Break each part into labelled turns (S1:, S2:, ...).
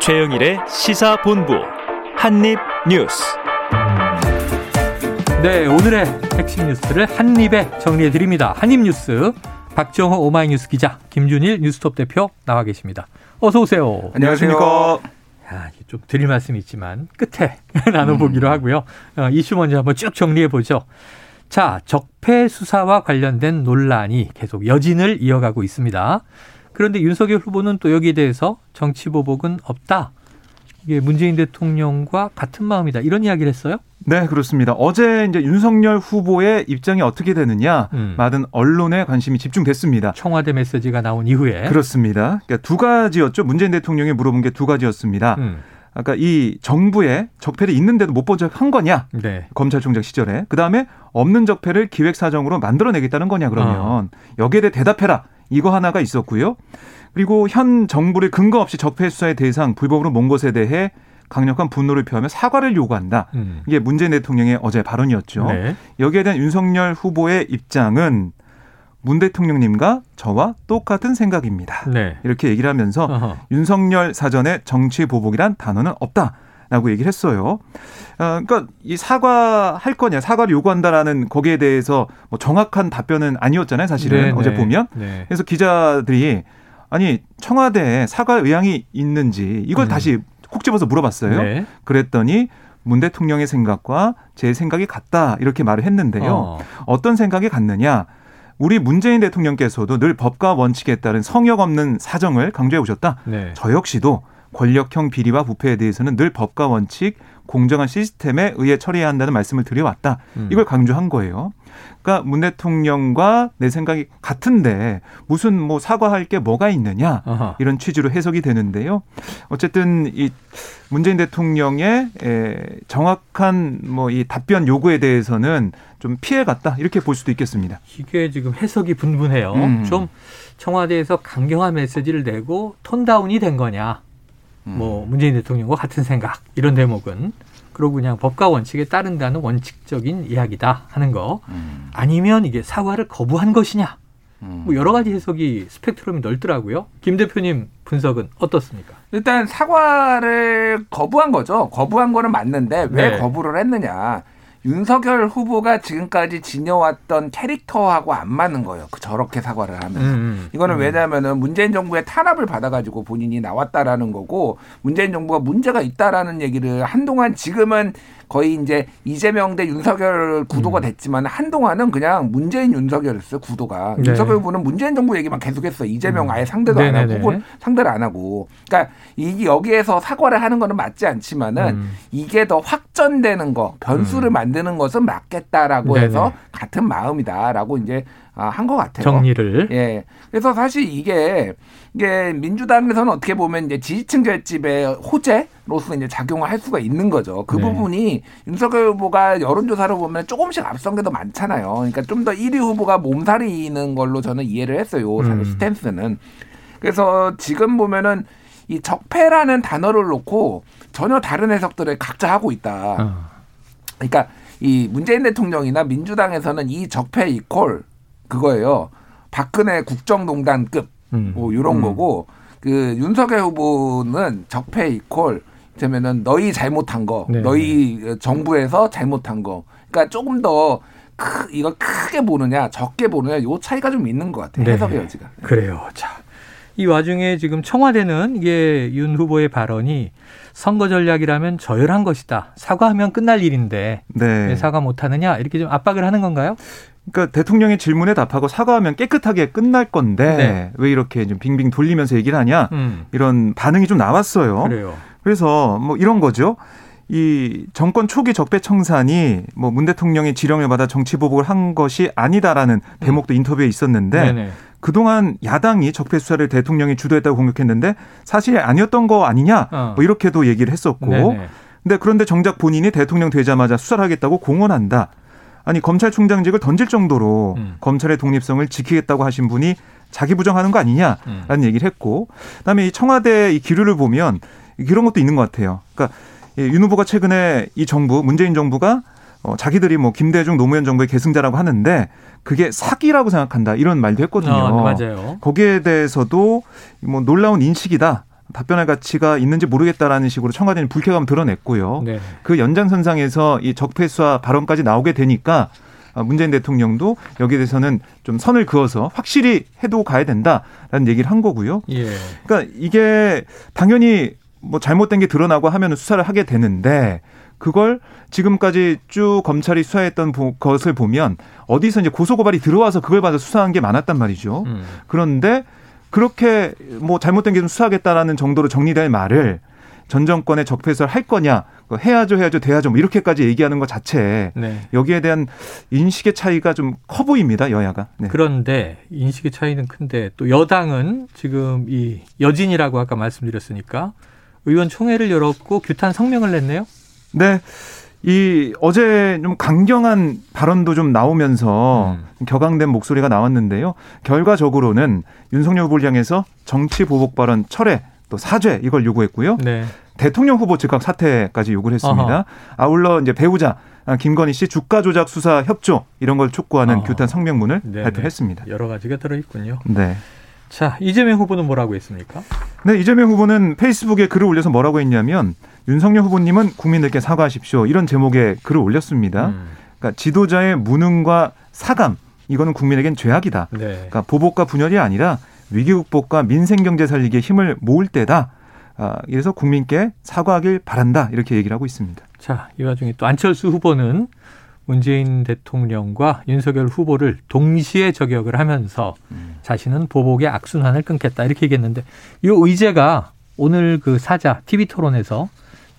S1: 최영일의 시사본부 한입뉴스.
S2: 네, 오늘의 핵심 뉴스를 한입에 정리해 드립니다. 한입뉴스 박정호 오마이뉴스 기자, 김준일 뉴스톱 대표 나와 계십니다. 어서 오세요.
S3: 안녕하십니까.
S2: 야, 좀 드릴 말씀이 있지만 끝에 나눠보기로
S3: 음.
S2: 하고요. 어, 이슈 먼저 한번 쭉 정리해 보죠. 자, 적폐 수사와 관련된 논란이 계속 여진을 이어가고 있습니다. 그런데 윤석열 후보는 또 여기에 대해서 정치 보복은 없다. 이게 문재인 대통령과 같은 마음이다. 이런 이야기를 했어요.
S3: 네, 그렇습니다. 어제 이제 윤석열 후보의 입장이 어떻게 되느냐,
S2: 음.
S3: 많은 언론의 관심이 집중됐습니다.
S2: 청와대 메시지가 나온 이후에.
S3: 그렇습니다. 그러니까 두 가지였죠. 문재인 대통령이 물어본 게 두 가지였습니다.
S2: 음,
S3: 아까 이 정부에 적폐를 있는데도 못 보적한 거냐?
S2: 네.
S3: 검찰총장 시절에. 그 다음에 없는 적폐를 기획사정으로 만들어내겠다는 거냐, 그러면.
S2: 어.
S3: 여기에 대해 대답해라. 이거 하나가 있었고요. 그리고 현 정부를 근거 없이 적폐 수사의 대상, 불법으로 몬 것에 대해 강력한 분노를 표하며 사과를 요구한다.
S2: 음.
S3: 이게 문재인 대통령의 어제 발언이었죠.
S2: 네.
S3: 여기에 대한 윤석열 후보의 입장은 문 대통령님과 저와 똑같은 생각입니다.
S2: 네.
S3: 이렇게 얘기를 하면서
S2: 어허.
S3: 윤석열 사전에 정치 보복이란 단어는 없다. 라고 얘기를 했어요. 어, 그러니까 이 사과할 거냐, 사과를 요구한다라는 거기에 대해서 뭐 정확한 답변은 아니었잖아요, 사실은
S2: 네,
S3: 어제
S2: 네.
S3: 보면.
S2: 네.
S3: 그래서 기자들이 아니 청와대에 사과 의향이 있는지 이걸
S2: 음.
S3: 다시 콕 집어서 물어봤어요.
S2: 네.
S3: 그랬더니 문 대통령의 생각과 제 생각이 같다 이렇게 말을 했는데요.
S2: 어.
S3: 어떤 생각이 같느냐? 우리 문재인 대통령께서도 늘 법과 원칙에 따른 성역 없는 사정을 강조해 오셨다.
S2: 네.
S3: 저 역시도 권력형 비리와 부패에 대해서는 늘 법과 원칙, 공정한 시스템에 의해 처리해야 한다는 말씀을 드려왔다.
S2: 음.
S3: 이걸 강조한 거예요. 그러니까 문 대통령과 내 생각이 같은데 무슨 뭐 사과할 게 뭐가 있느냐
S2: 어허.
S3: 이런 취지로 해석이 되는데요. 어쨌든 이 문재인 대통령의 에, 정확한 뭐 이 답변 요구에 대해서는 좀 피해갔다 이렇게 볼 수도 있겠습니다.
S2: 이게 지금 해석이 분분해요.
S3: 음.
S2: 좀 청와대에서 강경한 메시지를 내고 톤 다운이 된 거냐.
S3: 음.
S2: 뭐 문재인 대통령과 같은 생각 이런 대목은 그리고 그냥 법과 원칙에 따른다는 원칙적인 이야기다 하는 거
S3: 음.
S2: 아니면 이게 사과를 거부한 것이냐 뭐 여러 가지 해석이 스펙트럼이 넓더라고요. 김 대표님 분석은 어떻습니까?
S4: 일단 사과를 거부한 거죠. 거부한 거는 맞는데 왜
S2: 네.
S4: 거부를 했느냐. 윤석열 후보가 지금까지 지녀왔던 캐릭터하고 안 맞는 거예요. 그 저렇게 사과를 하면.
S2: 음.
S4: 이거는 왜냐하면은 문재인 정부의 탄압을 받아가지고 본인이 나왔다라는 거고 문재인 정부가 문제가 있다라는 얘기를 한동안 지금은 거의 이제 이재명 대 윤석열 구도가
S2: 음.
S4: 됐지만 한동안은 그냥 문재인 윤석열이었어요 구도가
S2: 네.
S4: 윤석열 후보는 문재인 정부 얘기만 계속했어 이재명
S2: 음.
S4: 아예 상대도 안
S2: 네네네.
S4: 하고 혹은 상대를 안 하고 그러니까 이게 여기에서 사과를 하는 거는 맞지 않지만은
S2: 음.
S4: 이게 더 확전되는 거 변수를
S2: 음.
S4: 만드는 것은 맞겠다라고
S2: 네네.
S4: 해서 같은 마음이다라고 이제 아, 한 것 같아요.
S2: 정리를
S4: 예. 그래서 사실 이게 이게 민주당에서는 어떻게 보면 이제 지지층 결집의 호재로서 이제 작용을 할 수가 있는 거죠. 그
S2: 네.
S4: 부분이 윤석열 후보가 여론조사로 보면 조금씩 앞선 게 더 많잖아요. 그러니까 좀 더 1위 후보가 몸살이는 걸로 저는 이해를 했어요. 사실
S2: 음.
S4: 스탠스는. 그래서 지금 보면은 이 적폐라는 단어를 놓고 전혀 다른 해석들을 각자 하고 있다.
S2: 어.
S4: 그러니까 이 문재인 대통령이나 민주당에서는 이 적폐 이콜 그거예요. 박근혜 국정농단급
S2: 음.
S4: 뭐 이런
S3: 음.
S4: 거고 그 윤석열 후보는 적폐 이콜 되면은 너희 잘못한 거,
S2: 네.
S4: 너희 정부에서 잘못한 거. 그러니까 조금 더 크, 이걸 크게 보느냐, 적게 보느냐, 요 차이가 좀 있는 것 같아요.
S2: 네.
S4: 해석의 여지가.
S2: 그래요. 자, 이 와중에 지금 청와대는 이게 윤 후보의 발언이 선거 전략이라면 저열한 것이다. 사과하면 끝날 일인데
S3: 네.
S2: 왜 사과 못하느냐 이렇게 좀 압박을 하는 건가요?
S3: 그러니까 대통령의 질문에 답하고 사과하면 깨끗하게 끝날 건데
S2: 네.
S3: 왜 이렇게 좀 빙빙 돌리면서 얘기를 하냐
S2: 음,
S3: 이런 반응이 좀 나왔어요.
S2: 그래요.
S3: 그래서 뭐 이런 거죠. 이 정권 초기 적폐 청산이 뭐 문 대통령의 지령을 받아 정치 보복을 한 것이 아니다라는 대목도 인터뷰에 있었는데
S2: 네네.
S3: 그동안 야당이 적폐 수사를 대통령이 주도했다고 공격했는데 사실 아니었던 거 아니냐
S2: 어.
S3: 뭐 이렇게도 얘기를 했었고
S2: 네네.
S3: 근데 그런데 정작 본인이 대통령 되자마자 수사를 하겠다고 공언한다. 아니 검찰총장직을 던질 정도로
S2: 음.
S3: 검찰의 독립성을 지키겠다고 하신 분이 자기 부정하는 거 아니냐라는
S2: 음.
S3: 얘기를 했고 그다음에 이 청와대 이 기류를 보면 이런 것도 있는 것 같아요. 그러니까 이윤 후보가 최근에 이 정부 문재인 정부가 어, 자기들이 뭐 김대중 노무현 정부의 계승자라고 하는데 그게 사기라고 생각한다 이런 말도 했거든요.
S2: 어, 맞아요.
S3: 거기에 대해서도 뭐 놀라운 인식이다. 답변할 가치가 있는지 모르겠다라는 식으로 청와대는 불쾌감 드러냈고요.
S2: 네.
S3: 그 연장선상에서 이 적폐 수사 발언까지 나오게 되니까 아, 문재인 대통령도 여기에 대해서는 좀 선을 그어서 확실히 해도 가야 된다라는 얘기를 한 거고요.
S2: 예.
S3: 그러니까 이게 당연히 뭐 잘못된 게 드러나고 하면 수사를 하게 되는데 그걸 지금까지 쭉 검찰이 수사했던 보- 것을 보면 어디서 이제 고소 고발이 들어와서 그걸 봐서 수사한 게 많았단 말이죠.
S2: 음.
S3: 그런데 그렇게 뭐 잘못된 게 좀 수사하겠다라는 정도로 정리될 말을 전 정권의 적폐수사를 할 거냐, 그 해야죠, 해야죠, 돼야죠, 뭐 이렇게까지 얘기하는 것 자체
S2: 네.
S3: 여기에 대한 인식의 차이가 좀 커 보입니다, 여야가. 네.
S2: 그런데 인식의 차이는 큰데 또 여당은 지금 이 여진이라고 아까 말씀드렸으니까 의원총회를 열었고 규탄 성명을 냈네요.
S3: 네. 이 어제 좀 강경한 발언도 좀 나오면서
S2: 음.
S3: 격앙된 목소리가 나왔는데요. 결과적으로는 윤석열 후보를 향해서 정치 보복 발언 철회 또 사죄 이걸 요구했고요.
S2: 네.
S3: 대통령 후보 즉각 사퇴까지 요구를 했습니다.
S2: 아하.
S3: 아울러 이제 배우자 아, 김건희 씨 주가 조작 수사 협조 이런 걸 촉구하는
S2: 아하.
S3: 규탄 성명문을
S2: 네네.
S3: 발표했습니다.
S2: 여러 가지가 들어 있군요.
S3: 네.
S2: 자 이재명 후보는 뭐라고 했습니까?
S3: 네, 이재명 후보는 페이스북에 글을 올려서 뭐라고 했냐면 윤석열 후보님은 국민들께 사과하십시오. 이런 제목의 글을 올렸습니다.
S2: 음.
S3: 그러니까 지도자의 무능과 사감 이거는 국민에겐 죄악이다.
S2: 네.
S3: 그러니까 보복과 분열이 아니라 위기 극복과 민생 경제 살리기에 힘을 모을 때다. 아, 이래서 국민께 사과하길 바란다. 이렇게 얘기를 하고 있습니다.
S2: 자, 이 와중에 또 안철수 후보는 문재인 대통령과 윤석열 후보를 동시에 저격을 하면서 자신은 보복의 악순환을 끊겠다 이렇게 얘기했는데 이 의제가 오늘 그 사자 TV 토론에서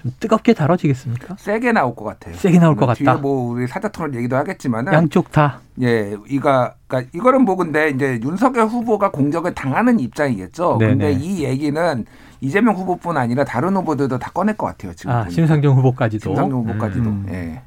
S2: 좀 뜨겁게 다뤄지겠습니까?
S4: 세게 나올 것 같아요.
S2: 세게 나올 것
S4: 뒤에
S2: 같다.
S4: 뭐 우리 사자 토론 얘기도 하겠지만은
S2: 양쪽 다.
S4: 예, 이가 그러니까 이거는 뭐 근데 이제 윤석열 후보가 공격을 당하는 입장이겠죠.
S2: 네네.
S4: 근데 이 얘기는 이재명 후보뿐 아니라 다른 후보들도 다 꺼낼 것 같아요. 지금
S2: 아. 심상정 후보까지도.
S4: 심상정 후보까지도.
S3: 음.
S4: 예.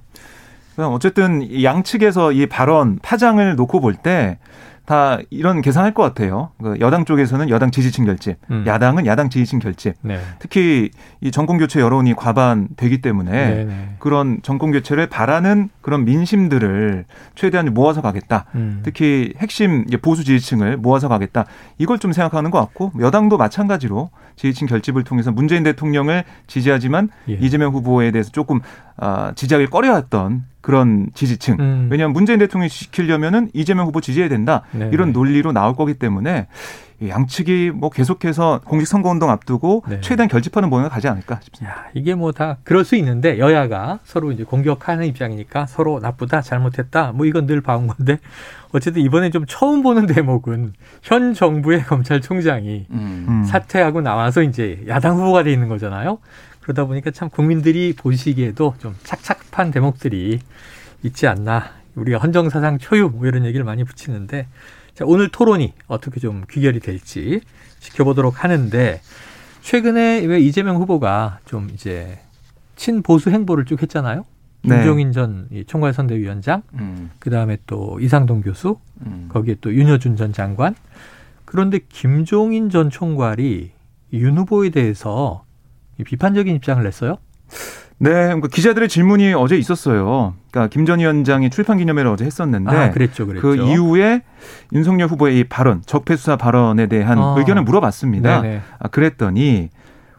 S3: 어쨌든 이 양측에서 이 발언 파장을 놓고 볼 때 다 이런 계산할 것 같아요. 그 여당 쪽에서는 여당 지지층 결집,
S2: 음.
S3: 야당은 야당 지지층 결집.
S2: 네.
S3: 특히 이 정권 교체 여론이 과반 되기 때문에
S2: 네. 네.
S3: 그런 정권 교체를 바라는 그런 민심들을 최대한 모아서 가겠다.
S2: 음.
S3: 특히 핵심 보수 지지층을 모아서 가겠다. 이걸 좀 생각하는 것 같고 여당도 마찬가지로 지지층 결집을 통해서 문재인 대통령을 지지하지만
S2: 예.
S3: 이재명 후보에 대해서 조금 아, 지지하기 꺼려했던 그런 지지층.
S2: 음.
S3: 왜냐하면 문재인 대통령이 지키려면은 이재명 후보 지지해야 된다.
S2: 네.
S3: 이런 논리로 나올 거기 때문에 이 양측이 뭐 계속해서 공식 선거 운동 앞두고
S2: 네.
S3: 최대한 결집하는 모양을 가지 않을까 싶습니다.
S2: 야, 이게 뭐 다 그럴 수 있는데 여야가 서로 이제 공격하는 입장이니까 서로 나쁘다, 잘못했다, 뭐 이건 늘 봐온 건데 어쨌든 이번에 좀 처음 보는 대목은 현 정부의 검찰총장이
S4: 음.
S3: 음.
S2: 사퇴하고 나와서 이제 야당 후보가 돼 있는 거잖아요. 그러다 보니까 참 국민들이 보시기에도 좀 착착한 대목들이 있지 않나. 우리가 헌정사상 초유 뭐 이런 얘기를 많이 붙이는데 자, 오늘 토론이 어떻게 좀 귀결이 될지 지켜보도록 하는데 최근에 왜 이재명 후보가 좀 이제 친보수 행보를 쭉 했잖아요.
S3: 네.
S2: 김종인 전이 총괄 선대위원장,
S4: 음.
S2: 그 다음에 또 이상동 교수,
S4: 음.
S2: 거기에 또 윤여준 전 장관. 그런데 김종인 전 총괄이 윤 후보에 대해서 이 비판적인 입장을 냈어요.
S3: 네, 그러니까 기자들의 질문이 어제 있었어요. 그러니까 김 전 위원장이 출판 기념회를 어제 했었는데
S2: 아, 그랬죠, 그랬죠.
S3: 그 이후에 윤석열 후보의 이 발언, 적폐 수사 발언에 대한
S2: 아.
S3: 의견을 물어봤습니다.
S2: 네네.
S3: 아, 그랬더니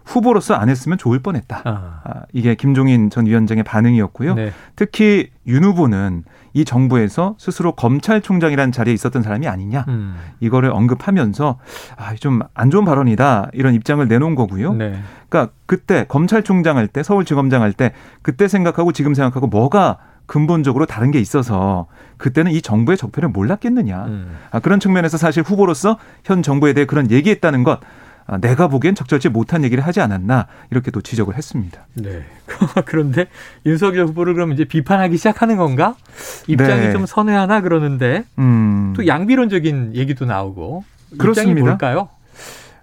S3: 후보로서 안 했으면 좋을 뻔했다.
S2: 아,
S3: 아, 이게 김종인 전 위원장의 반응이었고요.
S2: 네.
S3: 특히 윤 후보는 이 정부에서 스스로 검찰총장이라는 자리에 있었던 사람이 아니냐.
S2: 음.
S3: 이거를 언급하면서 아, 좀 안 좋은 발언이다. 이런 입장을 내놓은 거고요.
S2: 네.
S3: 그러니까 그때 검찰총장 할 때 서울지검장 할 때 그때 생각하고 지금 생각하고 뭐가 근본적으로 다른 게 있어서 그때는 이 정부의 적폐를 몰랐겠느냐.
S2: 음.
S3: 아, 그런 측면에서 사실 후보로서 현 정부에 대해 그런 얘기했다는 것 아, 내가 보기엔 적절치 못한 얘기를 하지 않았나 이렇게 또 지적을 했습니다.
S2: 네. 그런데 윤석열 후보를 그럼 이제 비판하기 시작하는 건가? 입장이
S3: 네.
S2: 좀 선회하나 그러는데
S3: 음.
S2: 또 양비론적인 얘기도 나오고 입장이
S3: 그렇습니다.
S2: 뭘까요?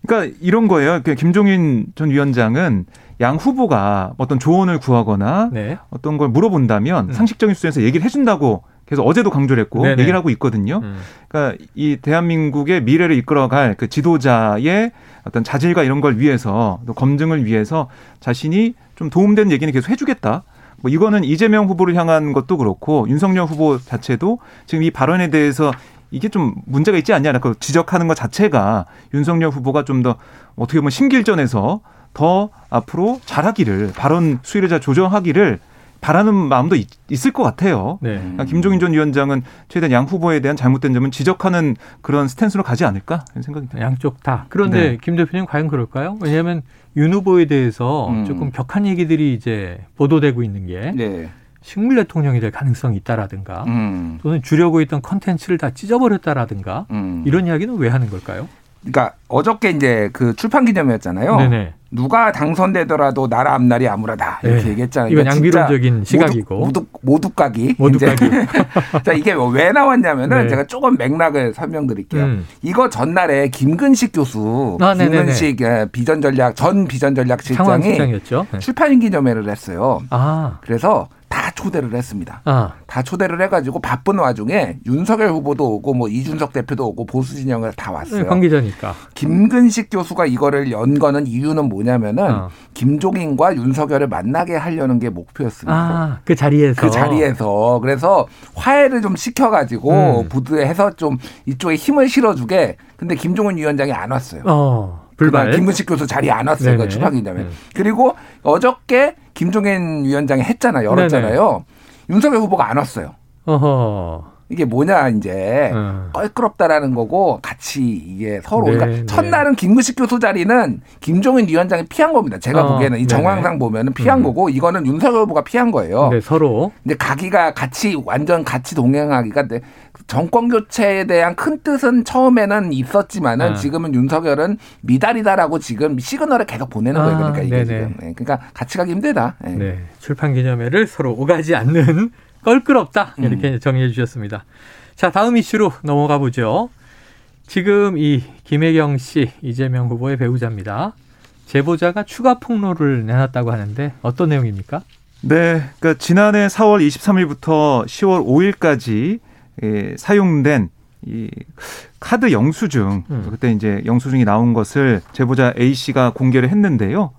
S3: 그러니까 이런 거예요. 그 김종인 전 위원장은 양 후보가 어떤 조언을 구하거나
S2: 네.
S3: 어떤 걸 물어본다면
S2: 음.
S3: 상식적인 수준에서 얘기를 해준다고 계속 어제도 강조를 했고
S2: 네네.
S3: 얘기를 하고 있거든요.
S2: 음.
S3: 그러니까 이 대한민국의 미래를 이끌어갈 그 지도자의 어떤 자질과 이런 걸 위해서 또 검증을 위해서 자신이 좀 도움되는 얘기는 계속 해주겠다. 뭐 이거는 이재명 후보를 향한 것도 그렇고 윤석열 후보 자체도 지금 이 발언에 대해서 이게 좀 문제가 있지 않냐라고 지적하는 것 자체가 윤석열 후보가 좀 더 어떻게 보면 심길전에서 더 앞으로 잘하기를 발언 수위를 잘 조정하기를 바라는 마음도 있, 을것 같아요.
S2: 네.
S3: 그러니까 김종인 전 위원장은 최대한 양 후보에 대한 잘못된 점은 지적하는 그런 스탠스로 가지 않을까 이런 생각이 듭니다.
S2: 양쪽 다. 그런데
S3: 네.
S2: 김 대표님 과연 그럴까요? 왜냐하면 윤 후보에 대해서
S4: 음.
S2: 조금 격한 얘기들이 이제 보도되고 있는 게
S4: 네.
S2: 식물 대통령이 될 가능성이 있다라든가
S4: 음.
S2: 또는 주려고 했던 컨텐츠를 다 찢어버렸다라든가
S4: 음.
S2: 이런 이야기는 왜 하는 걸까요?
S4: 그러니까 어저께 이제 그 출판 기념회였잖아요.
S2: 네네.
S4: 누가 당선되더라도 나라 앞날이 암울하다 이렇게
S2: 네.
S4: 얘기했잖아요.
S2: 이건
S4: 그러니까
S2: 양비론적인 시각이고.
S4: 모두 모두 까기.
S2: 모두까지.
S4: 자 이게 왜 나왔냐면은
S2: 네.
S4: 제가 조금 맥락을 설명드릴게요.
S2: 음.
S4: 이거 전날에 김근식 교수,
S2: 아.
S4: 김근식 예, 비전 전략 전 비전 전략 실장이
S2: 상황실장이었죠. 네.
S4: 출판 기념회를 했어요.
S2: 아,
S4: 그래서 다 초대를 했습니다.
S2: 아,
S4: 다 초대를 해가지고 바쁜 와중에 윤석열 후보도 오고 뭐 이준석 대표도 오고 보수 진영을 다 왔어요.
S2: 네, 관계자니까.
S4: 김근식 교수가 이거를 연 거는 이유는 뭐냐면은
S2: 어.
S4: 김종인과 윤석열을 만나게 하려는 게 목표였습니다.
S2: 아, 그 자리에서.
S4: 그 자리에서 그래서 화해를 좀 시켜가지고
S2: 음.
S4: 부두해서 좀 이쪽에 힘을 실어주게. 근데 김종인 위원장이 안 왔어요.
S2: 어, 불발.
S4: 김근식 교수 자리에 안 왔어요. 그
S2: 네네.
S4: 출판기념회.
S2: 음.
S4: 그리고 어저께 김종인 위원장이 했잖아요. 열었잖아요. 윤석열 후보가 안 왔어요.
S2: 어허.
S4: 이게 뭐냐 이제
S2: 음.
S4: 껄끄럽다라는 거고 같이 이게 서로
S2: 네,
S4: 그러니까
S2: 네.
S4: 첫날은 김근식 교수 자리는 김종인 위원장이 피한 겁니다. 제가
S2: 어,
S4: 보기에는 이
S2: 네네.
S4: 정황상 보면은 피한
S2: 음.
S4: 거고 이거는 윤석열 후보가 피한 거예요.
S2: 네, 서로.
S4: 근데 가기가 같이 완전 같이 동행하기가 네, 정권 교체에 대한 큰 뜻은 처음에는 있었지만은
S2: 아.
S4: 지금은 윤석열은 미달이다라고 지금 시그널을 계속 보내는
S2: 아,
S4: 거예요. 그러니까 이게
S2: 네네.
S4: 지금. 네, 그러니까 같이 가기 힘들다. 네.
S2: 네. 출판 기념회를 서로 오가지 않는 껄끄럽다. 이렇게 정리해 주셨습니다. 자, 다음 이슈로 넘어가 보죠. 지금 이 김혜경 씨, 이재명 후보의 배우자입니다. 제보자가 추가 폭로를 내놨다고 하는데 어떤 내용입니까?
S3: 네, 그러니까 지난해 4월 23일부터 10월 5일까지 예, 사용된 이 카드 영수증
S2: 음.
S3: 그때 이제 영수증이 나온 것을 제보자 A 씨가 공개를 했는데요.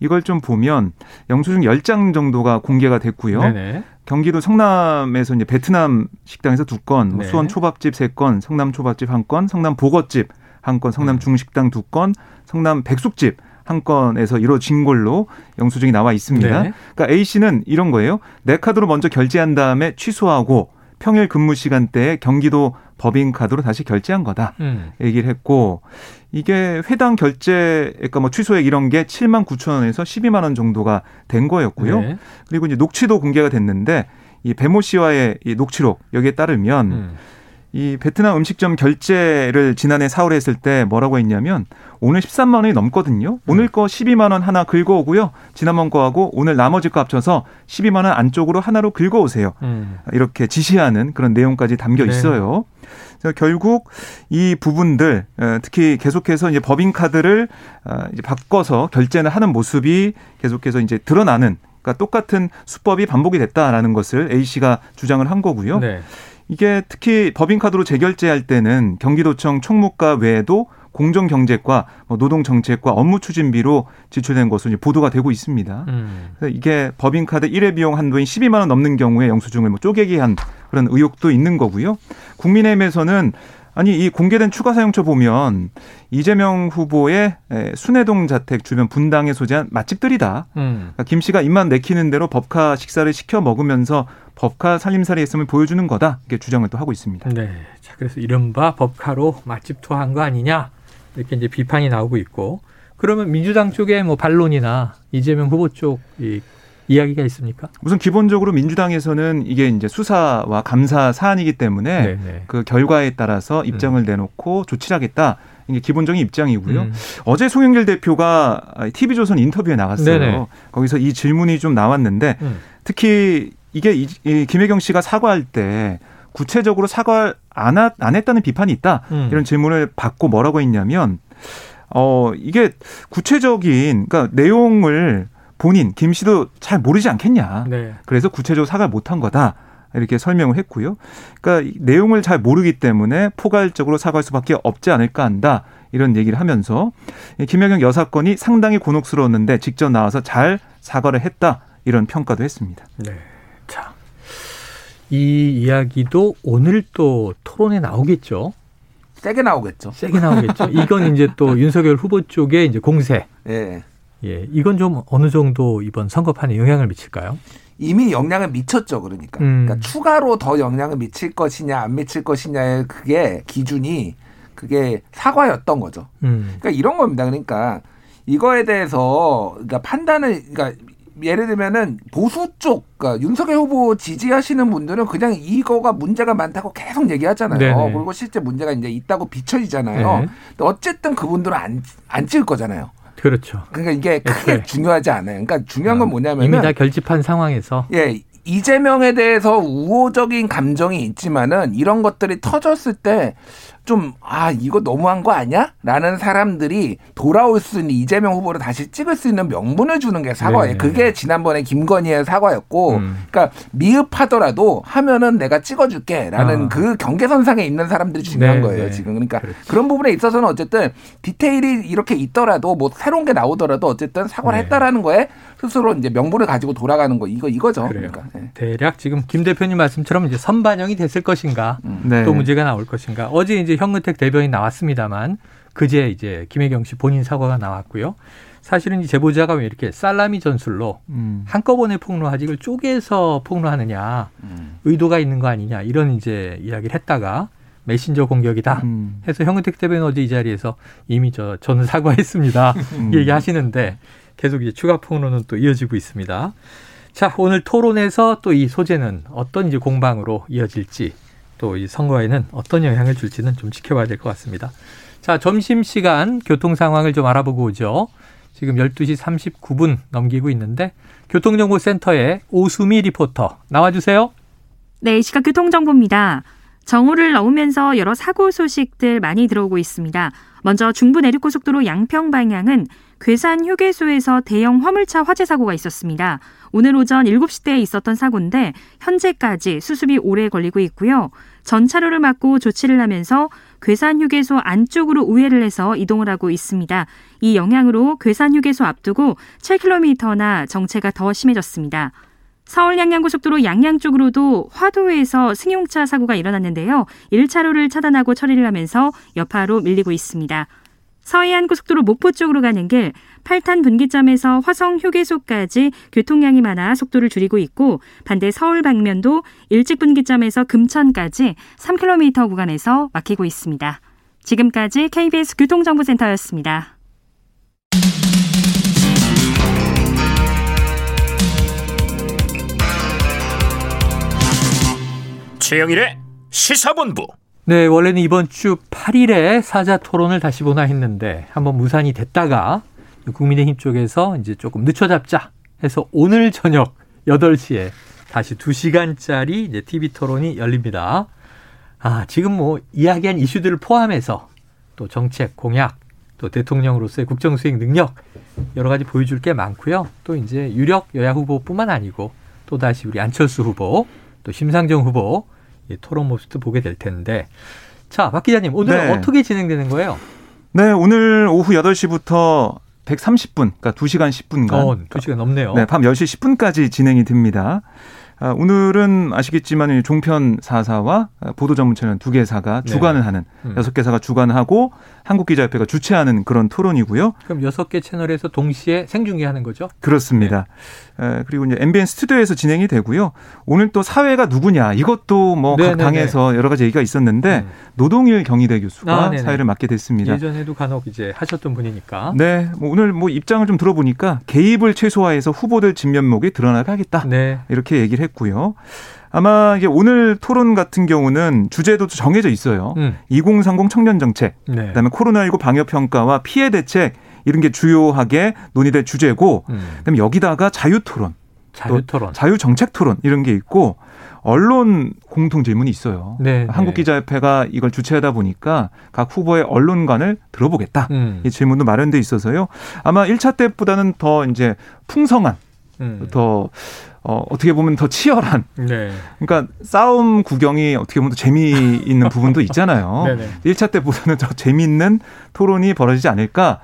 S3: 이걸 좀 보면 영수증 10장 정도가 공개가 됐고요.
S2: 네네.
S3: 경기도 성남에서 이제 베트남 식당에서 두 건, 뭐
S2: 네.
S3: 수원 초밥집 세 건, 성남 초밥집 한 건, 성남 보거집 한 건, 성남
S2: 음.
S3: 중식당 두 건, 성남 백숙집 한 건에서 이루어진 걸로 영수증이 나와 있습니다.
S2: 네.
S3: 그러니까 A 씨는 이런 거예요. 내 카드로 먼저 결제한 다음에 취소하고 평일 근무 시간대에 경기도 법인 카드로 다시 결제한 거다.
S2: 음.
S3: 얘기를 했고 이게 회당 결제 그러니까 뭐 취소액 이런 게 7만 9천 원에서 12만 원 정도가 된 거였고요.
S2: 네.
S3: 그리고 이제 녹취도 공개가 됐는데 이 배모 씨와의 이 녹취록 여기에 따르면
S2: 음.
S3: 이 베트남 음식점 결제를 지난해 4월에 했을 때 뭐라고 했냐면 오늘 13만 원이 넘거든요. 오늘 거 12만 원 하나 긁어오고요. 지난번 거하고 오늘 나머지 거 합쳐서 12만 원 안쪽으로 하나로 긁어오세요.
S2: 음.
S3: 이렇게 지시하는 그런 내용까지 담겨
S2: 네.
S3: 있어요. 그래서 결국 이 부분들 어, 특히 계속해서 이제 법인 카드를 어, 이제 바꿔서 결제를 하는 모습이 계속해서 이제 드러나는 그러니까 똑같은 수법이 반복이 됐다라는 것을 A 씨가 주장을 한 거고요.
S2: 네.
S3: 이게 특히 법인카드로 재결제할 때는 경기도청 총무과 외에도 공정경제과, 뭐 노동정책과 업무추진비로 지출된 것으로 보도가 되고 있습니다.
S2: 음.
S3: 그래서 이게 법인카드 1회 비용 한도인 12만 원 넘는 경우에 영수증을 뭐 쪼개기 한 그런 의혹도 있는 거고요. 국민의힘에서는 아니 이 공개된 추가 사용처 보면 이재명 후보의 에, 순회동 자택 주변 분당에 소재한 맛집들이다.
S2: 음.
S3: 그러니까 김 씨가 입만 내키는 대로 법카 식사를 시켜 먹으면서 법카 살림살이 했음을 보여주는 거다. 이렇게 주장을 또 하고 있습니다.
S2: 네. 자, 그래서 이른바 법카로 맛집 투어한 거 아니냐 이렇게 이제 비판이 나오고 있고 그러면 민주당 쪽에 뭐 반론이나 이재명 후보 쪽 이 이야기가 있습니까?
S3: 우선 기본적으로 민주당에서는 이게 이제 수사와 감사 사안이기 때문에
S2: 네, 네.
S3: 그 결과에 따라서 입장을 내놓고 조치를 하겠다. 이게 기본적인 입장이고요.
S2: 음.
S3: 어제 송영길 대표가 TV조선 인터뷰에 나갔어요.
S2: 네네.
S3: 거기서 이 질문이 좀 나왔는데
S2: 음.
S3: 특히 이게 이, 이 김혜경 씨가 사과할 때 구체적으로 사과를 안, 하, 안 했다는 비판이 있다.
S2: 음.
S3: 이런 질문을 받고 뭐라고 했냐면 어 이게 구체적인 그러니까 내용을 본인 김 씨도 잘 모르지 않겠냐.
S2: 네.
S3: 그래서 구체적으로 사과를 못한 거다. 이렇게 설명을 했고요. 그러니까 이 내용을 잘 모르기 때문에 포괄적으로 사과할 수밖에 없지 않을까 한다. 이런 얘기를 하면서 이 김혜경 여사건이 상당히 곤혹스러웠는데 직접 나와서 잘 사과를 했다. 이런 평가도 했습니다.
S2: 네. 자. 이 이야기도 오늘 또 토론에 나오겠죠.
S4: 세게 나오겠죠.
S2: 세게 나오겠죠. 이건 이제 또 윤석열 후보 쪽의 이제 공세.
S4: 예.
S2: 예, 이건 좀 어느 정도 이번 선거판에 영향을 미칠까요?
S4: 이미 영향을 미쳤죠. 그러니까.
S2: 음.
S4: 그러니까 추가로 더 영향을 미칠 것이냐 안 미칠 것이냐의 그게 기준이 그게 사과였던 거죠.
S2: 음.
S4: 그러니까 이런 겁니다. 그러니까 이거에 대해서 그러니까 판단을 그러니까 예를 들면은 보수 쪽 그러니까 윤석열 후보 지지하시는 분들은 그냥 이거가 문제가 많다고 계속 얘기하잖아요.
S2: 네네.
S4: 그리고 실제 문제가 이제 있다고 비춰지잖아요.
S2: 네.
S4: 근데 어쨌든 그분들은 안 안 찍을 거잖아요.
S2: 그렇죠.
S4: 그러니까 이게 크게
S2: 애초에.
S4: 중요하지 않아요. 그러니까 중요한 건
S2: 이미
S4: 뭐냐면은
S2: 다 결집한 상황에서
S4: 예, 이재명에 대해서 우호적인 감정이 있지만은 이런 것들이 터졌을 때 좀, 아, 이거 너무한 거 아니야? 라는 사람들이 돌아올 수 있는 이재명 후보를 다시 찍을 수 있는 명분을 주는 게 사과예요.
S2: 네.
S4: 그게 지난번에 김건희의 사과였고,
S2: 음.
S4: 그러니까 미흡하더라도 하면은 내가 찍어줄게 라는
S2: 아.
S4: 그 경계선상에 있는 사람들이 중요한
S2: 네,
S4: 거예요,
S2: 네.
S4: 지금. 그러니까
S2: 그렇죠.
S4: 그런 부분에 있어서는 어쨌든 디테일이 이렇게 있더라도 뭐 새로운 게 나오더라도 어쨌든 사과를
S2: 네.
S4: 했다라는 거에 스스로 이제 명분을 가지고 돌아가는 거, 이거, 이거죠.
S2: 그래요.
S4: 그러니까. 예.
S2: 대략 지금 김 대표님 말씀처럼 이제 선반영이 됐을 것인가
S3: 네.
S2: 또 문제가 나올 것인가 어제 이제 현근택 대변인 나왔습니다만 그제 이제 김혜경 씨 본인 사과가 나왔고요. 사실은 이 제보자가 왜 이렇게 살라미 전술로
S3: 음.
S2: 한꺼번에 폭로하지 이걸 쪼개서 폭로하느냐 의도가 있는 거 아니냐 이런 이제 이야기를 했다가 메신저 공격이다
S3: 음.
S2: 해서 현근택 대변인 어제 이 자리에서 이미 저 저는 사과했습니다
S3: 음.
S2: 얘기하시는데 계속 이제 추가 폭로는 또 이어지고 있습니다. 자 오늘 토론에서 또 이 소재는 어떤 이제 공방으로 이어질지 또 이 선거에는 어떤 영향을 줄지는 좀 지켜봐야 될 것 같습니다. 자 점심 시간 교통 상황을 좀 알아보고 오죠. 지금 12시 39분 넘기고 있는데 교통정보센터에 오수미 리포터 나와주세요.
S5: 네, 이 시각 교통정보입니다. 정오를 넘으면서 여러 사고 소식들 많이 들어오고 있습니다. 먼저 중부 내륙고속도로 양평 방향은 괴산 휴게소에서 대형 화물차 화재 사고가 있었습니다. 오늘 오전 7시대에 있었던 사고인데 현재까지 수습이 오래 걸리고 있고요. 전 차로를 막고 조치를 하면서 괴산 휴게소 안쪽으로 우회를 해서 이동을 하고 있습니다. 이 영향으로 괴산 휴게소 앞두고 7km나 정체가 더 심해졌습니다. 서울 양양고속도로 양양 쪽으로도 화도에서 승용차 사고가 일어났는데요. 1차로를 차단하고 처리를 하면서 여파로 밀리고 있습니다. 서해안 고속도로 목포 쪽으로 가는 길 8탄 분기점에서 화성 휴게소까지 교통량이 많아 속도를 줄이고 있고 반대 서울 방면도 일찍 분기점에서 금천까지 3km 구간에서 막히고 있습니다. 지금까지 KBS 교통정보센터였습니다.
S1: 최영일의 시사본부.
S2: 네, 원래는 이번 주 8일에 사자 토론을 다시 보나 했는데 한번 무산이 됐다가 국민의힘 쪽에서 이제 조금 늦춰잡자 해서 오늘 저녁 8시에 다시 2시간짜리 이제 TV 토론이 열립니다. 아, 지금 뭐 이야기한 이슈들을 포함해서 또 정책, 공약, 또 대통령으로서의 국정 수행 능력 여러 가지 보여줄 게 많고요. 또 이제 유력 여야 후보뿐만 아니고 또 다시 우리 안철수 후보, 또 심상정 후보 이 토론 모습도 보게 될 텐데. 자, 박 기자님, 오늘
S3: 네.
S2: 은 어떻게 진행되는 거예요?
S3: 네, 오늘 오후 8시부터 130분, 그러니까 2시간 10분간.
S2: 어, 두 시간 넘네요.
S3: 네, 밤 10시 10분까지 진행이 됩니다. 아, 오늘은 아시겠지만 이 종편 4사와 보도 전문 채널 두 개사가
S2: 네.
S3: 주관을 하는
S2: 음.
S3: 여섯 개사가 주관을 하고 한국기자협회가 주최하는 그런 토론이고요.
S2: 그럼 여섯 개 채널에서 동시에 생중계하는 거죠?
S3: 그렇습니다.
S2: 네.
S3: 에, 그리고 이제 MBN 스튜디오에서 진행이 되고요. 오늘 또 사회가 누구냐 이것도 뭐각
S2: 네네네.
S3: 당에서 여러 가지 얘기가 있었는데
S2: 음.
S3: 노동일 경희대 교수가
S2: 아.
S3: 사회를 맡게 됐습니다.
S2: 예전에도 간혹 이제 하셨던 분이니까.
S3: 네, 뭐 오늘 뭐 입장을 좀 들어보니까 개입을 최소화해서 후보들 진면목이 드러나게 하겠다.
S2: 네.
S3: 이렇게 얘기를 했고 요. 아마 이게 오늘 토론 같은 경우는 주제도 정해져 있어요.
S2: 음.
S3: 2030 청년 정책,
S2: 네.
S3: 그다음에 코로나19 방역 평가와 피해 대책 이런 게 주요하게 논의될 주제고,
S2: 음.
S3: 그다음에 여기다가 자유 토론,
S2: 자유 토론.
S3: 자유 정책 토론 이런 게 있고 언론 공통 질문이 있어요.
S2: 네.
S3: 한국 기자협회가 이걸 주최하다 보니까 각 후보의 언론관을 들어보겠다.
S2: 음.
S3: 이 질문도 마련돼 있어서요. 아마 1차 때보다는 더 이제 풍성한,
S2: 음.
S3: 더 어, 어떻게 보면 더 치열한
S2: 네.
S3: 그러니까 싸움 구경이 어떻게 보면 더 재미있는 부분도 있잖아요.
S2: 네네.
S3: 1차 때보다는 더 재미있는 토론이 벌어지지 않을까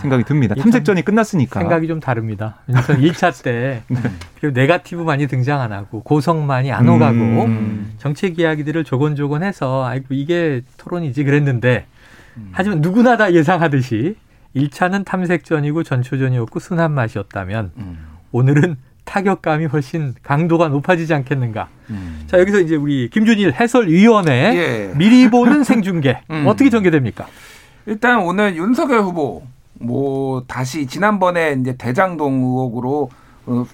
S3: 생각이 듭니다.
S2: 이
S3: 탐색전이 끝났으니까.
S2: 생각이 좀 다릅니다. 우선 1차 때
S3: 네.
S2: 그리고 네가티브 많이 등장 안 하고 고성만이 안 오가고
S3: 음.
S2: 정책 이야기들을 조곤조곤 해서 아이고 이게 토론이지 그랬는데 하지만 누구나 다 예상하듯이 1차는 탐색전이고 전초전이었고 순한 맛이었다면
S4: 음.
S2: 오늘은 타격감이 훨씬 강도가 높아지지 않겠는가.
S4: 음.
S2: 자 여기서 이제 우리 김준일 해설위원회
S4: 예.
S2: 미리 보는 생중계
S4: 음.
S2: 어떻게 전개됩니까?
S4: 일단 오늘 윤석열 후보 뭐 다시 지난번에 이제 대장동 의혹으로 어,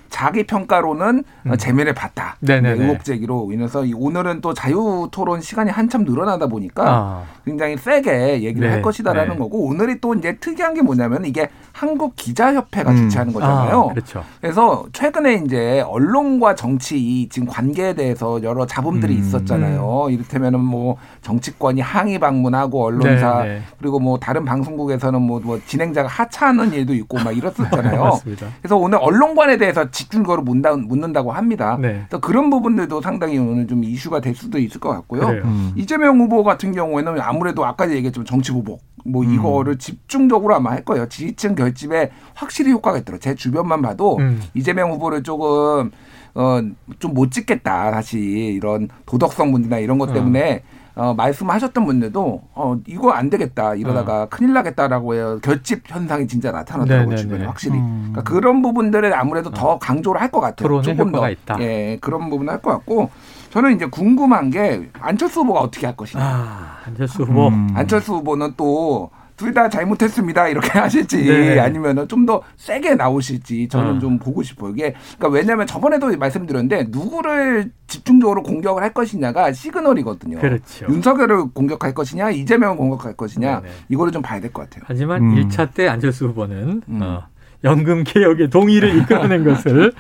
S4: 자기 평가로는 어,
S2: 음.
S4: 재미를 봤다.
S2: 네네네.
S4: 네, 의혹 제기로 인해서 이 오늘은 또 자유 토론 시간이 한참 늘어나다 보니까
S2: 아,
S4: 굉장히 세게 얘기를
S2: 네,
S4: 할 것이다라는
S2: 네.
S4: 거고 오늘이 또 이제 특이한 게 뭐냐면 이게 한국 기자협회가
S3: 음.
S4: 주최하는 거잖아요.
S2: 아, 그렇죠.
S4: 그래서 최근에 이제 언론과 정치 이 지금 관계에 대해서 여러 잡음들이
S3: 음.
S4: 있었잖아요. 이를테면은 뭐 정치권이 항의 방문하고 언론사
S2: 네, 네.
S4: 그리고 뭐 다른 방송국에서는 뭐, 뭐 진행자가 하차하는 일도 있고 막 이랬었잖아요.
S2: 맞습니다.
S4: 그래서 오늘 언론관에 대해서 집중적으로 묻다, 묻는다고 합니다.
S2: 네.
S4: 그래서 그런 부분들도 상당히 오늘 좀 이슈가 될 수도 있을 것 같고요.
S3: 음.
S4: 이재명 후보 같은 경우에는 아무래도 아까 얘기했지만 정치 보복 뭐
S3: 음.
S4: 이거를 집중적으로 아마 할 거예요. 지지층 결집에 확실히 효과가 있더라고요. 제 주변만 봐도
S2: 음.
S4: 이재명 후보를 조금 어 좀 못 찍겠다 다시 이런 도덕성 문제나 이런 것 때문에 어, 말씀하셨던 분들도 어 이거 안 되겠다 이러다가 큰일 나겠다라고 해요 결집 현상이 진짜 나타나더라고요
S2: 어.
S4: 주변에 확실히
S3: 음.
S4: 그러니까 그런 부분들을 아무래도 더 강조를 할 것 같아요 조금 더
S2: 있다.
S4: 예 그런 부분 할것 같고 저는 이제 궁금한 게 안철수 후보가 어떻게 할 것이냐
S2: 아, 안철수 후보.
S3: 음.
S4: 안철수 후보는 또 둘 다 잘못했습니다 이렇게 하실지
S2: 네.
S4: 아니면은 좀 더 세게 나오실지 저는
S2: 어.
S4: 좀 보고 싶어요. 이게 그러니까 왜냐하면 저번에도 말씀드렸는데 누구를 집중적으로 공격을 할 것이냐가 시그널이거든요.
S2: 그렇죠.
S4: 윤석열을 공격할 것이냐 이재명을 공격할 것이냐
S2: 네네.
S4: 이거를 좀 봐야 될 것 같아요.
S2: 하지만
S3: 음.
S2: 일 1차 때 안철수 후보는
S4: 음.
S2: 어, 연금 개혁의 동의를 이끌어낸 것을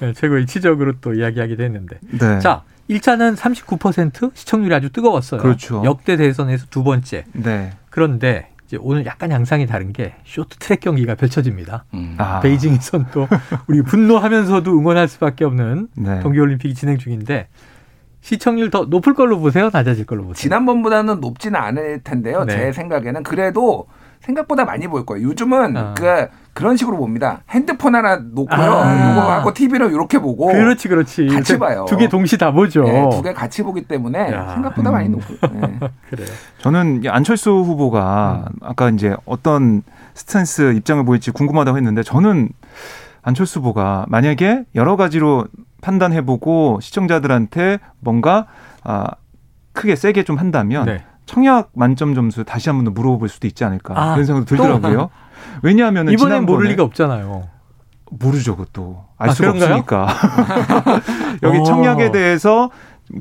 S2: 어, 최고의 치적으로 또 이야기하기도 했는데.
S3: 네.
S2: 자, 1차는 39% 시청률이 아주 뜨거웠어요.
S3: 그렇죠.
S2: 역대 대선에서 두 번째.
S3: 네.
S2: 그런데 이제 오늘 약간 양상이 다른 게 쇼트트랙 경기가 펼쳐집니다.
S4: 음.
S3: 아.
S2: 베이징에선 또 우리 분노하면서도 응원할 수밖에 없는
S3: 네.
S2: 동계올림픽이 진행 중인데 시청률 더 높을 걸로 보세요, 낮아질 걸로 보세요.
S4: 지난번보다는 높지는 않을 텐데요.
S2: 네.
S4: 제 생각에는 그래도 생각보다 많이 보일 거예요. 요즘은
S2: 아.
S4: 그 그런 식으로 봅니다. 핸드폰 하나 놓고요.
S2: 아.
S4: 이거 하고 TV로 이렇게 보고
S2: 그렇지, 그렇지.
S4: 같이 봐요.
S2: 두 개 동시 다 보죠.
S4: 네, 두개 같이 보기 때문에
S2: 야.
S4: 생각보다 많이
S3: 음.
S4: 높아요. 네.
S2: 그래요.
S3: 저는 이 안철수 후보가
S2: 음.
S3: 아까 이제 어떤 스탠스 입장을 보일지 궁금하다고 했는데 저는 안철수 후보가 만약에 여러 가지로 판단해보고 시청자들한테 뭔가 아, 크게 세게 좀 한다면
S2: 네.
S3: 청약 만점 점수 다시 한 번 더 물어볼 수도 있지 않을까
S2: 아,
S3: 그런 생각도 들더라고요. 왜냐하면
S2: 이번엔 모를 리가 없잖아요.
S3: 모르죠, 그것도 알
S2: 아,
S3: 수가
S2: 그런가요?
S3: 없으니까 여기
S2: 어.
S3: 청약에 대해서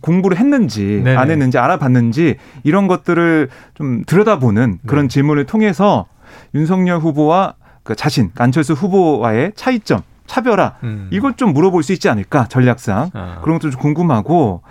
S3: 공부를 했는지
S2: 네네.
S3: 안 했는지 알아봤는지 이런 것들을 좀 들여다보는 그런
S2: 네.
S3: 질문을 통해서 윤석열 후보와 그 자신 안철수 후보와의 차이점, 차별화
S2: 음.
S3: 이걸 좀 물어볼 수 있지 않을까 전략상
S2: 아.
S3: 그런 것도 좀 궁금하고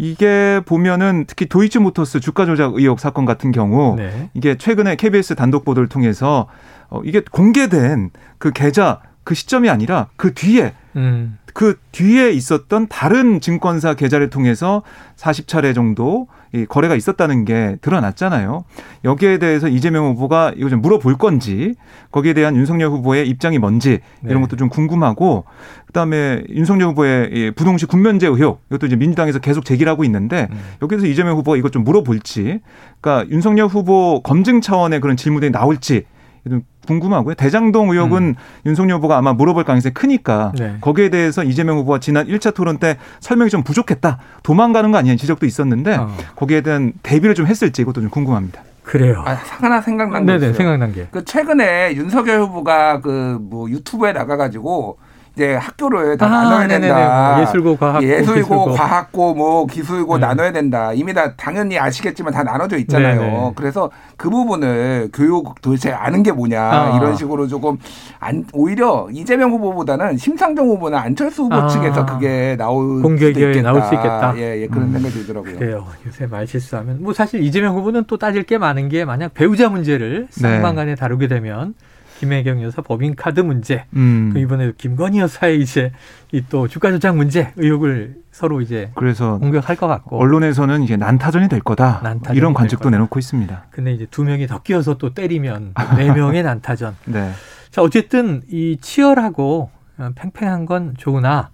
S3: 이게 보면은 특히 도이치모터스 주가 조작 의혹 사건 같은 경우
S2: 네.
S3: 이게 최근에 KBS 단독 보도를 통해서 어, 이게 공개된 그 계좌 그 시점이 아니라 그 뒤에
S2: 음.
S3: 그 뒤에 있었던 다른 증권사 계좌를 통해서 40차례 정도 이 거래가 있었다는 게 드러났잖아요. 여기에 대해서 이재명 후보가 이거 좀 물어볼 건지 거기에 대한 윤석열 후보의 입장이 뭔지 이런
S2: 네.
S3: 것도 좀 궁금하고 그다음에 윤석열 후보의 이 부동시 군면제 의혹 이것도 이제 민주당에서 계속 제기를 하고 있는데
S2: 음.
S3: 여기서 이재명 후보가 이것 좀 물어볼지 그러니까 윤석열 후보 검증 차원의 그런 질문들이 나올지 좀 궁금하고요. 대장동 의혹은 윤석열 후보가 아마 물어볼 가능성이 크니까
S2: 음. 네.
S3: 거기에 대해서 이재명 후보가 지난 1차 토론 때 설명이 좀 부족했다. 도망가는 거 아니냐는 지적도 있었는데
S2: 어.
S3: 거기에 대한 대비를 좀 했을지 이것도 좀 궁금합니다.
S2: 그래요.
S4: 아, 하나 생각난 거
S2: 네네
S4: 있어요.
S2: 생각난 게.
S4: 그 최근에 윤석열 후보가 그 뭐 유튜브에 나가가지고 이제 학교를 다
S2: 아,
S4: 나눠야
S2: 네네네.
S4: 된다.
S2: 뭐 예술고, 과학고,
S4: 예술고,
S2: 기술고.
S4: 과학고, 뭐 기술고
S2: 네.
S4: 나눠야 된다. 이미 다 당연히 아시겠지만 다 나눠져 있잖아요.
S2: 네네.
S4: 그래서 그 부분을 교육 도대체 아는 게 뭐냐
S2: 아.
S4: 이런 식으로 조금 안 오히려 이재명 후보보다는 심상정 후보나 안철수 후보
S2: 아.
S4: 측에서 그게 나올
S2: 공격이. 나올 수 있겠다.
S4: 예, 예 그런
S3: 음.
S4: 생각이 들더라고요.
S2: 그래요. 요새 말 실수하면 뭐 사실 이재명 후보는 또 따질 게 많은 게 만약 배우자 문제를
S3: 네.
S2: 쌍방간에 다루게 되면 김혜경 여사 법인카드 문제,
S3: 음.
S2: 그 이번에 김건희 여사의 이제 이 또 주가 조작 문제 의혹을 서로 이제
S3: 그래서
S2: 공격할 것 같고.
S3: 언론에서는 이제 난타전이 될 거다.
S2: 난타전이
S3: 이런
S2: 될
S3: 관측도
S2: 거다.
S3: 내놓고 있습니다.
S2: 근데 이제 두 명이 더 끼어서 또 때리면 네 명의 난타전.
S3: 네.
S2: 자 어쨌든 이 치열하고 어, 팽팽한 건 좋으나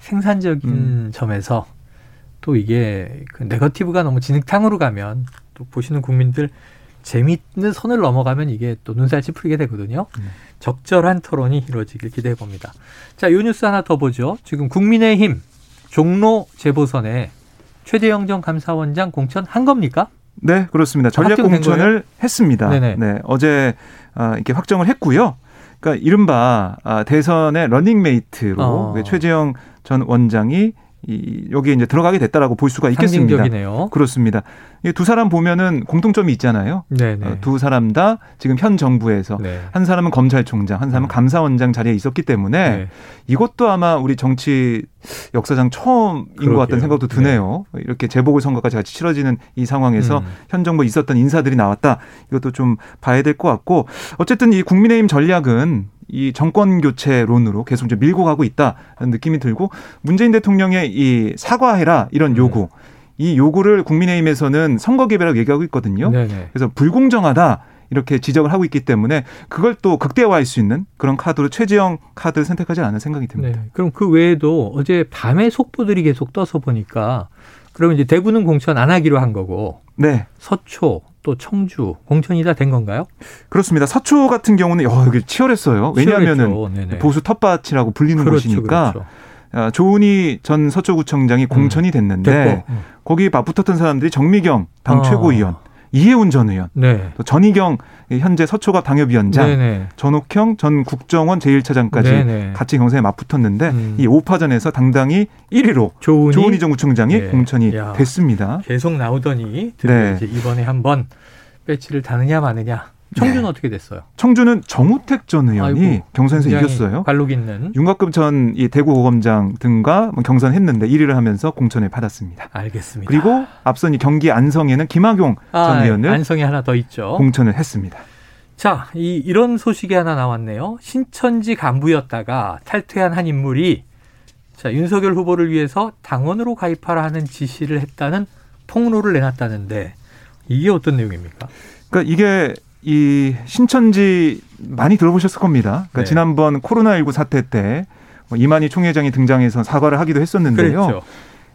S2: 생산적인
S3: 음.
S2: 점에서 또 이게 그 네거티브가 너무 진흙탕으로 가면 또 보시는 국민들 재미있는 선을 넘어가면 이게 또 눈살 찌푸리게 되거든요.
S3: 음.
S2: 적절한 토론이 이루어지길 기대해 봅니다. 자, 요 뉴스 하나 더 보죠. 지금 국민의힘 종로 재보선에 최재형 전 감사원장 공천 한 겁니까?
S3: 네, 그렇습니다. 전략 공천을 했습니다.
S2: 네네.
S3: 네, 어제 아, 이렇게 확정을 했고요. 그러니까 이른바 아, 대선의 러닝메이트로
S2: 어.
S3: 그 최재형 전 원장이 이, 여기에 이제 들어가게 됐다라고 볼 수가 있겠습니다.
S2: 상징적이네요.
S3: 그렇습니다. 이두 사람 보면은 공통점이 있잖아요.
S2: 네네.
S3: 어, 두 사람 다 지금 현 정부에서
S2: 네.
S3: 한 사람은 검찰총장, 한 사람은
S2: 음.
S3: 감사원장 자리에 있었기 때문에
S2: 네.
S3: 이것도 아마 우리 정치 역사상 처음인 것
S2: 그러게요.
S3: 같다는 생각도 드네요. 이렇게 재보궐 선거가 같이 치러지는 이 상황에서
S2: 음.
S3: 현 정부에 있었던 인사들이 나왔다. 이것도 좀 봐야 될 것 같고 어쨌든 이 국민의힘 전략은 이 정권 교체론으로 계속 좀 밀고 가고 있다는 느낌이 들고 문재인 대통령의 이 사과해라 이런
S2: 음.
S3: 요구 이 요구를 국민의힘에서는 선거 개별하고 얘기하고 있거든요.
S2: 네네.
S3: 그래서 불공정하다 이렇게 지적을 하고 있기 때문에 그걸 또 극대화할 수 있는 그런 카드로 최재형 카드를 선택하지 않은 생각이 듭니다.
S2: 네. 그럼 그 외에도 어제 밤에 속보들이 계속 떠서 보니까 그러면 이제 대구는 공천 안 하기로 한 거고
S3: 네.
S2: 서초 또 청주 공천이 다 된 건가요?
S3: 그렇습니다. 서초 같은 경우는 어, 여기 치열했어요. 왜냐하면은. 보수 텃밭이라고 불리는
S2: 그렇죠,
S3: 곳이니까
S2: 그렇죠.
S3: 아, 조은희 전 서초구청장이 공천이 됐는데
S2: 됐고. 음.
S3: 거기 맞붙었던 사람들이 정미경 당
S2: 어.
S3: 최고위원, 이해운 전 의원,
S2: 네.
S3: 또 전희경 현재 서초갑 당협위원장,
S2: 네네.
S3: 전옥형 전 국정원 제1차장까지
S2: 네네.
S3: 같이 경선에 맞붙었는데
S2: 음.
S3: 이 5파전에서 당당히 1위로
S2: 조은희,
S3: 조은희 전 구청장이
S2: 네.
S3: 공천이
S2: 야.
S3: 됐습니다.
S2: 계속 나오더니 드디어
S3: 네.
S2: 이제 이번에 한번 배치를 다느냐 마느냐. 청주는
S3: 네.
S2: 어떻게 됐어요?
S3: 청주는 정우택 전 의원이
S2: 아이고,
S3: 경선에서 이겼어요.
S2: 관록 있는.
S3: 윤곽금 전 이 대구고검장 등과 뭐 경선했는데 1위를 하면서 공천을 받았습니다.
S2: 알겠습니다.
S3: 그리고 앞선 이 경기 안성에는 김학용
S2: 아,
S3: 전 의원을
S2: 안성이 하나 더 있죠.
S3: 공천을 했습니다.
S2: 자, 이 이런 소식이 하나 나왔네요. 신천지 간부였다가 탈퇴한 한 인물이 자, 윤석열 후보를 위해서 당원으로 가입하라 하는 지시를 했다는 폭로를 내놨다는데 이게 어떤 내용입니까?
S3: 그러니까 이게 이 신천지 많이 들어보셨을 겁니다. 그러니까
S2: 네.
S3: 지난번 코로나19 사태 때뭐 이만희 총회장이 등장해서 사과를 하기도 했었는데요.
S2: 그렇죠.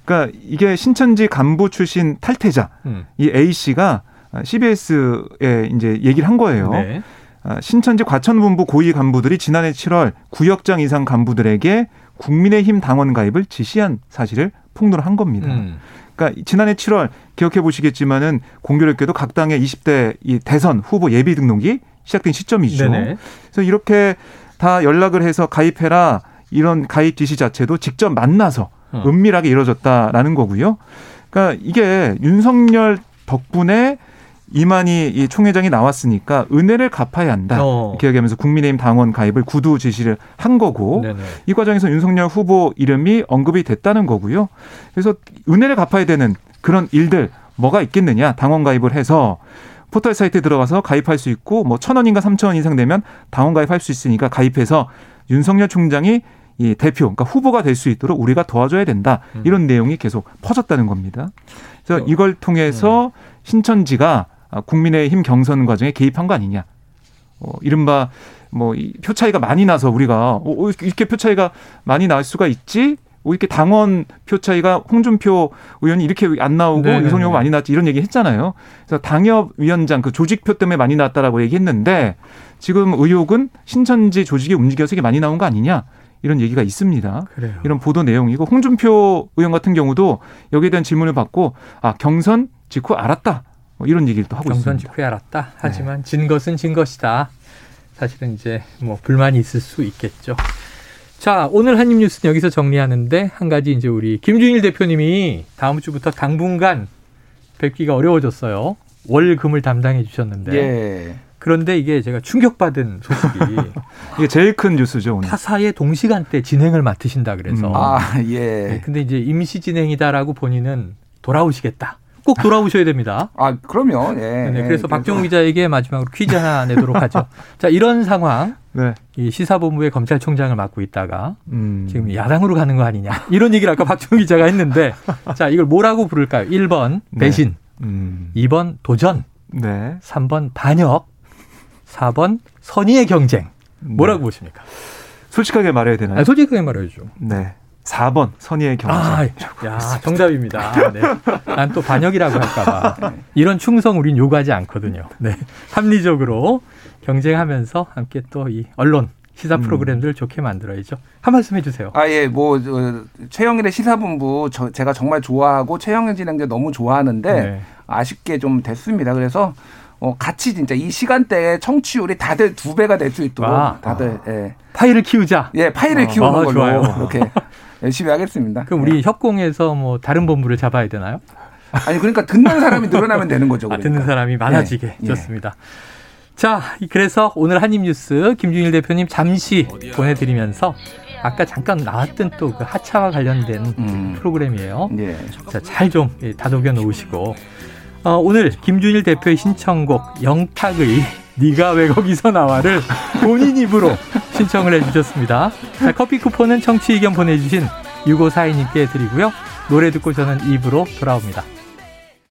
S3: 그러니까 이게 신천지 간부 출신 탈퇴자
S2: 음.
S3: 이 A 씨가 CBS에 이제 얘기를 한 거예요.
S2: 네.
S3: 아, 신천지 과천본부 고위 간부들이 지난해 7월 구역장 이상 간부들에게 국민의힘 당원 가입을 지시한 사실을 폭로를 한 겁니다.
S2: 음.
S3: 그러니까 지난해 7월 기억해 보시겠지만은 공교롭게도 각 당의 20대 이 대선 후보 예비 등록이 시작된 시점이죠.
S2: 네네.
S3: 그래서 이렇게 다 연락을 해서 가입해라 이런 가입 지시 자체도 직접 만나서
S2: 어.
S3: 은밀하게 이루어졌다라는 거고요. 그러니까 이게 윤석열 덕분에 이만희 이 총회장이 나왔으니까 은혜를 갚아야 한다.
S2: 어.
S3: 이렇게 얘기하면서 국민의힘 당원 가입을 구두 지시를 한 거고
S2: 네네.
S3: 이 과정에서 윤석열 후보 이름이 언급이 됐다는 거고요. 그래서 은혜를 갚아야 되는 그런 일들 뭐가 있겠느냐 당원 가입을 해서 포털 사이트에 들어가서 가입할 수 있고 뭐 천 원인가 삼천 원 이상 되면 당원 가입할 수 있으니까 가입해서 윤석열 총장이 이 대표, 그러니까 후보가 될 수 있도록 우리가 도와줘야 된다.
S2: 음.
S3: 이런 내용이 계속 퍼졌다는 겁니다. 그래서
S2: 어,
S3: 이걸 통해서 신천지가 아, 국민의힘 경선 과정에 개입한 거 아니냐. 어, 이른바 뭐이표 차이가 많이 나서 우리가 어, 어, 이렇게 표 차이가 많이 날 수가 있지? 어, 이렇게 당원 표 차이가 홍준표 의원이 이렇게 안 나오고
S2: 네네네.
S3: 유성열 후보가 많이 났지 이런 얘기 했잖아요. 그래서 당협위원장 그 조직표 때문에 많이 났다라고 얘기했는데 지금 의혹은 신천지 조직이 움직여서 이게 많이 나온 거 아니냐 이런 얘기가 있습니다.
S2: 그래요.
S3: 이런 보도 내용이고 홍준표 의원 같은 경우도 여기에 대한 질문을 받고 아 경선 직후 알았다 뭐 이런 얘기를 또 하고
S2: 경선
S3: 있습니다.
S2: 직후에 알았다. 하지만 진 것은 진 것이다. 사실은 이제 뭐 불만이 있을 수 있겠죠. 자, 오늘 한입 뉴스는 여기서 정리하는데 한 가지 이제 우리 김준일 대표님이 다음 주부터 당분간 뵙기가 어려워졌어요. 월금을 담당해 주셨는데
S4: 예.
S2: 그런데 이게 제가 충격받은 소식이
S3: 이게 제일 큰 뉴스죠 오늘.
S2: 타사의 동시간대 진행을 맡으신다 그래서
S3: 음.
S4: 아,
S2: 네,
S4: 예.
S2: 근데 이제 임시 진행이다라고 본인은 돌아오시겠다. 꼭 돌아오셔야 됩니다.
S4: 아, 그럼요. 예.
S2: 네,
S4: 예.
S2: 그래서 박정우 기자에게 마지막으로 퀴즈 하나 내도록 하죠. 자, 이런 상황.
S3: 네.
S2: 이 시사본부의 검찰총장을 맡고 있다가
S3: 음.
S2: 지금 야당으로 가는 거 아니냐. 이런 얘기를 아까 박정우 기자가 했는데 자, 이걸 뭐라고 부를까요? 1번
S3: 네.
S2: 배신,
S3: 음.
S2: 2번 도전,
S3: 네.
S2: 3번 반역, 4번 선의의 경쟁. 뭐라고
S3: 네.
S2: 보십니까?
S3: 솔직하게 말해야 되나요?
S2: 아, 솔직하게 말해야죠.
S3: 네. 4번 선의의 경쟁.
S2: 아, 야, 정답입니다. 네. 난 또 반역이라고 할까봐. 이런 충성 우린 요구하지 않거든요. 네. 합리적으로 경쟁하면서 함께 또 이 언론, 시사
S3: 음.
S2: 프로그램들 좋게 만들어야죠. 한 말씀 해주세요.
S4: 아, 예, 뭐, 어, 최영일의 시사본부 저, 제가 정말 좋아하고 최영일 진행자 너무 좋아하는데
S2: 네.
S4: 아쉽게 좀 됐습니다. 그래서 어, 같이 진짜 이 시간대에 청취율이 다들 두 배가 될 수 있도록
S2: 아.
S4: 다들, 예.
S2: 파일을 키우자.
S4: 예, 파일을 키우는
S2: 아,
S4: 걸로
S2: 좋아요.
S4: 이렇게 열심히 하겠습니다.
S2: 그럼 우리 협공에서 뭐 다른 본부를 잡아야 되나요?
S4: 아니, 그러니까 듣는 사람이 늘어나면 되는 거죠.
S2: 아,
S4: 그러니까.
S2: 듣는 사람이 많아지게
S4: 예, 예.
S2: 좋습니다. 자, 그래서 오늘 한입뉴스 김준일 대표님 잠시 보내드리면서 아까 잠깐 나왔던 또 그 하차와 관련된
S4: 음.
S2: 프로그램이에요.
S4: 예.
S2: 자, 잘 좀 다독여 놓으시고 어, 오늘 김준일 대표의 신청곡 영탁의 네가 왜 거기서 나와를 본인 입으로 신청을 해주셨습니다. 자, 커피 쿠폰은 청취 의견 보내주신 6542님께 드리고요. 노래 듣고 저는 입으로 돌아옵니다.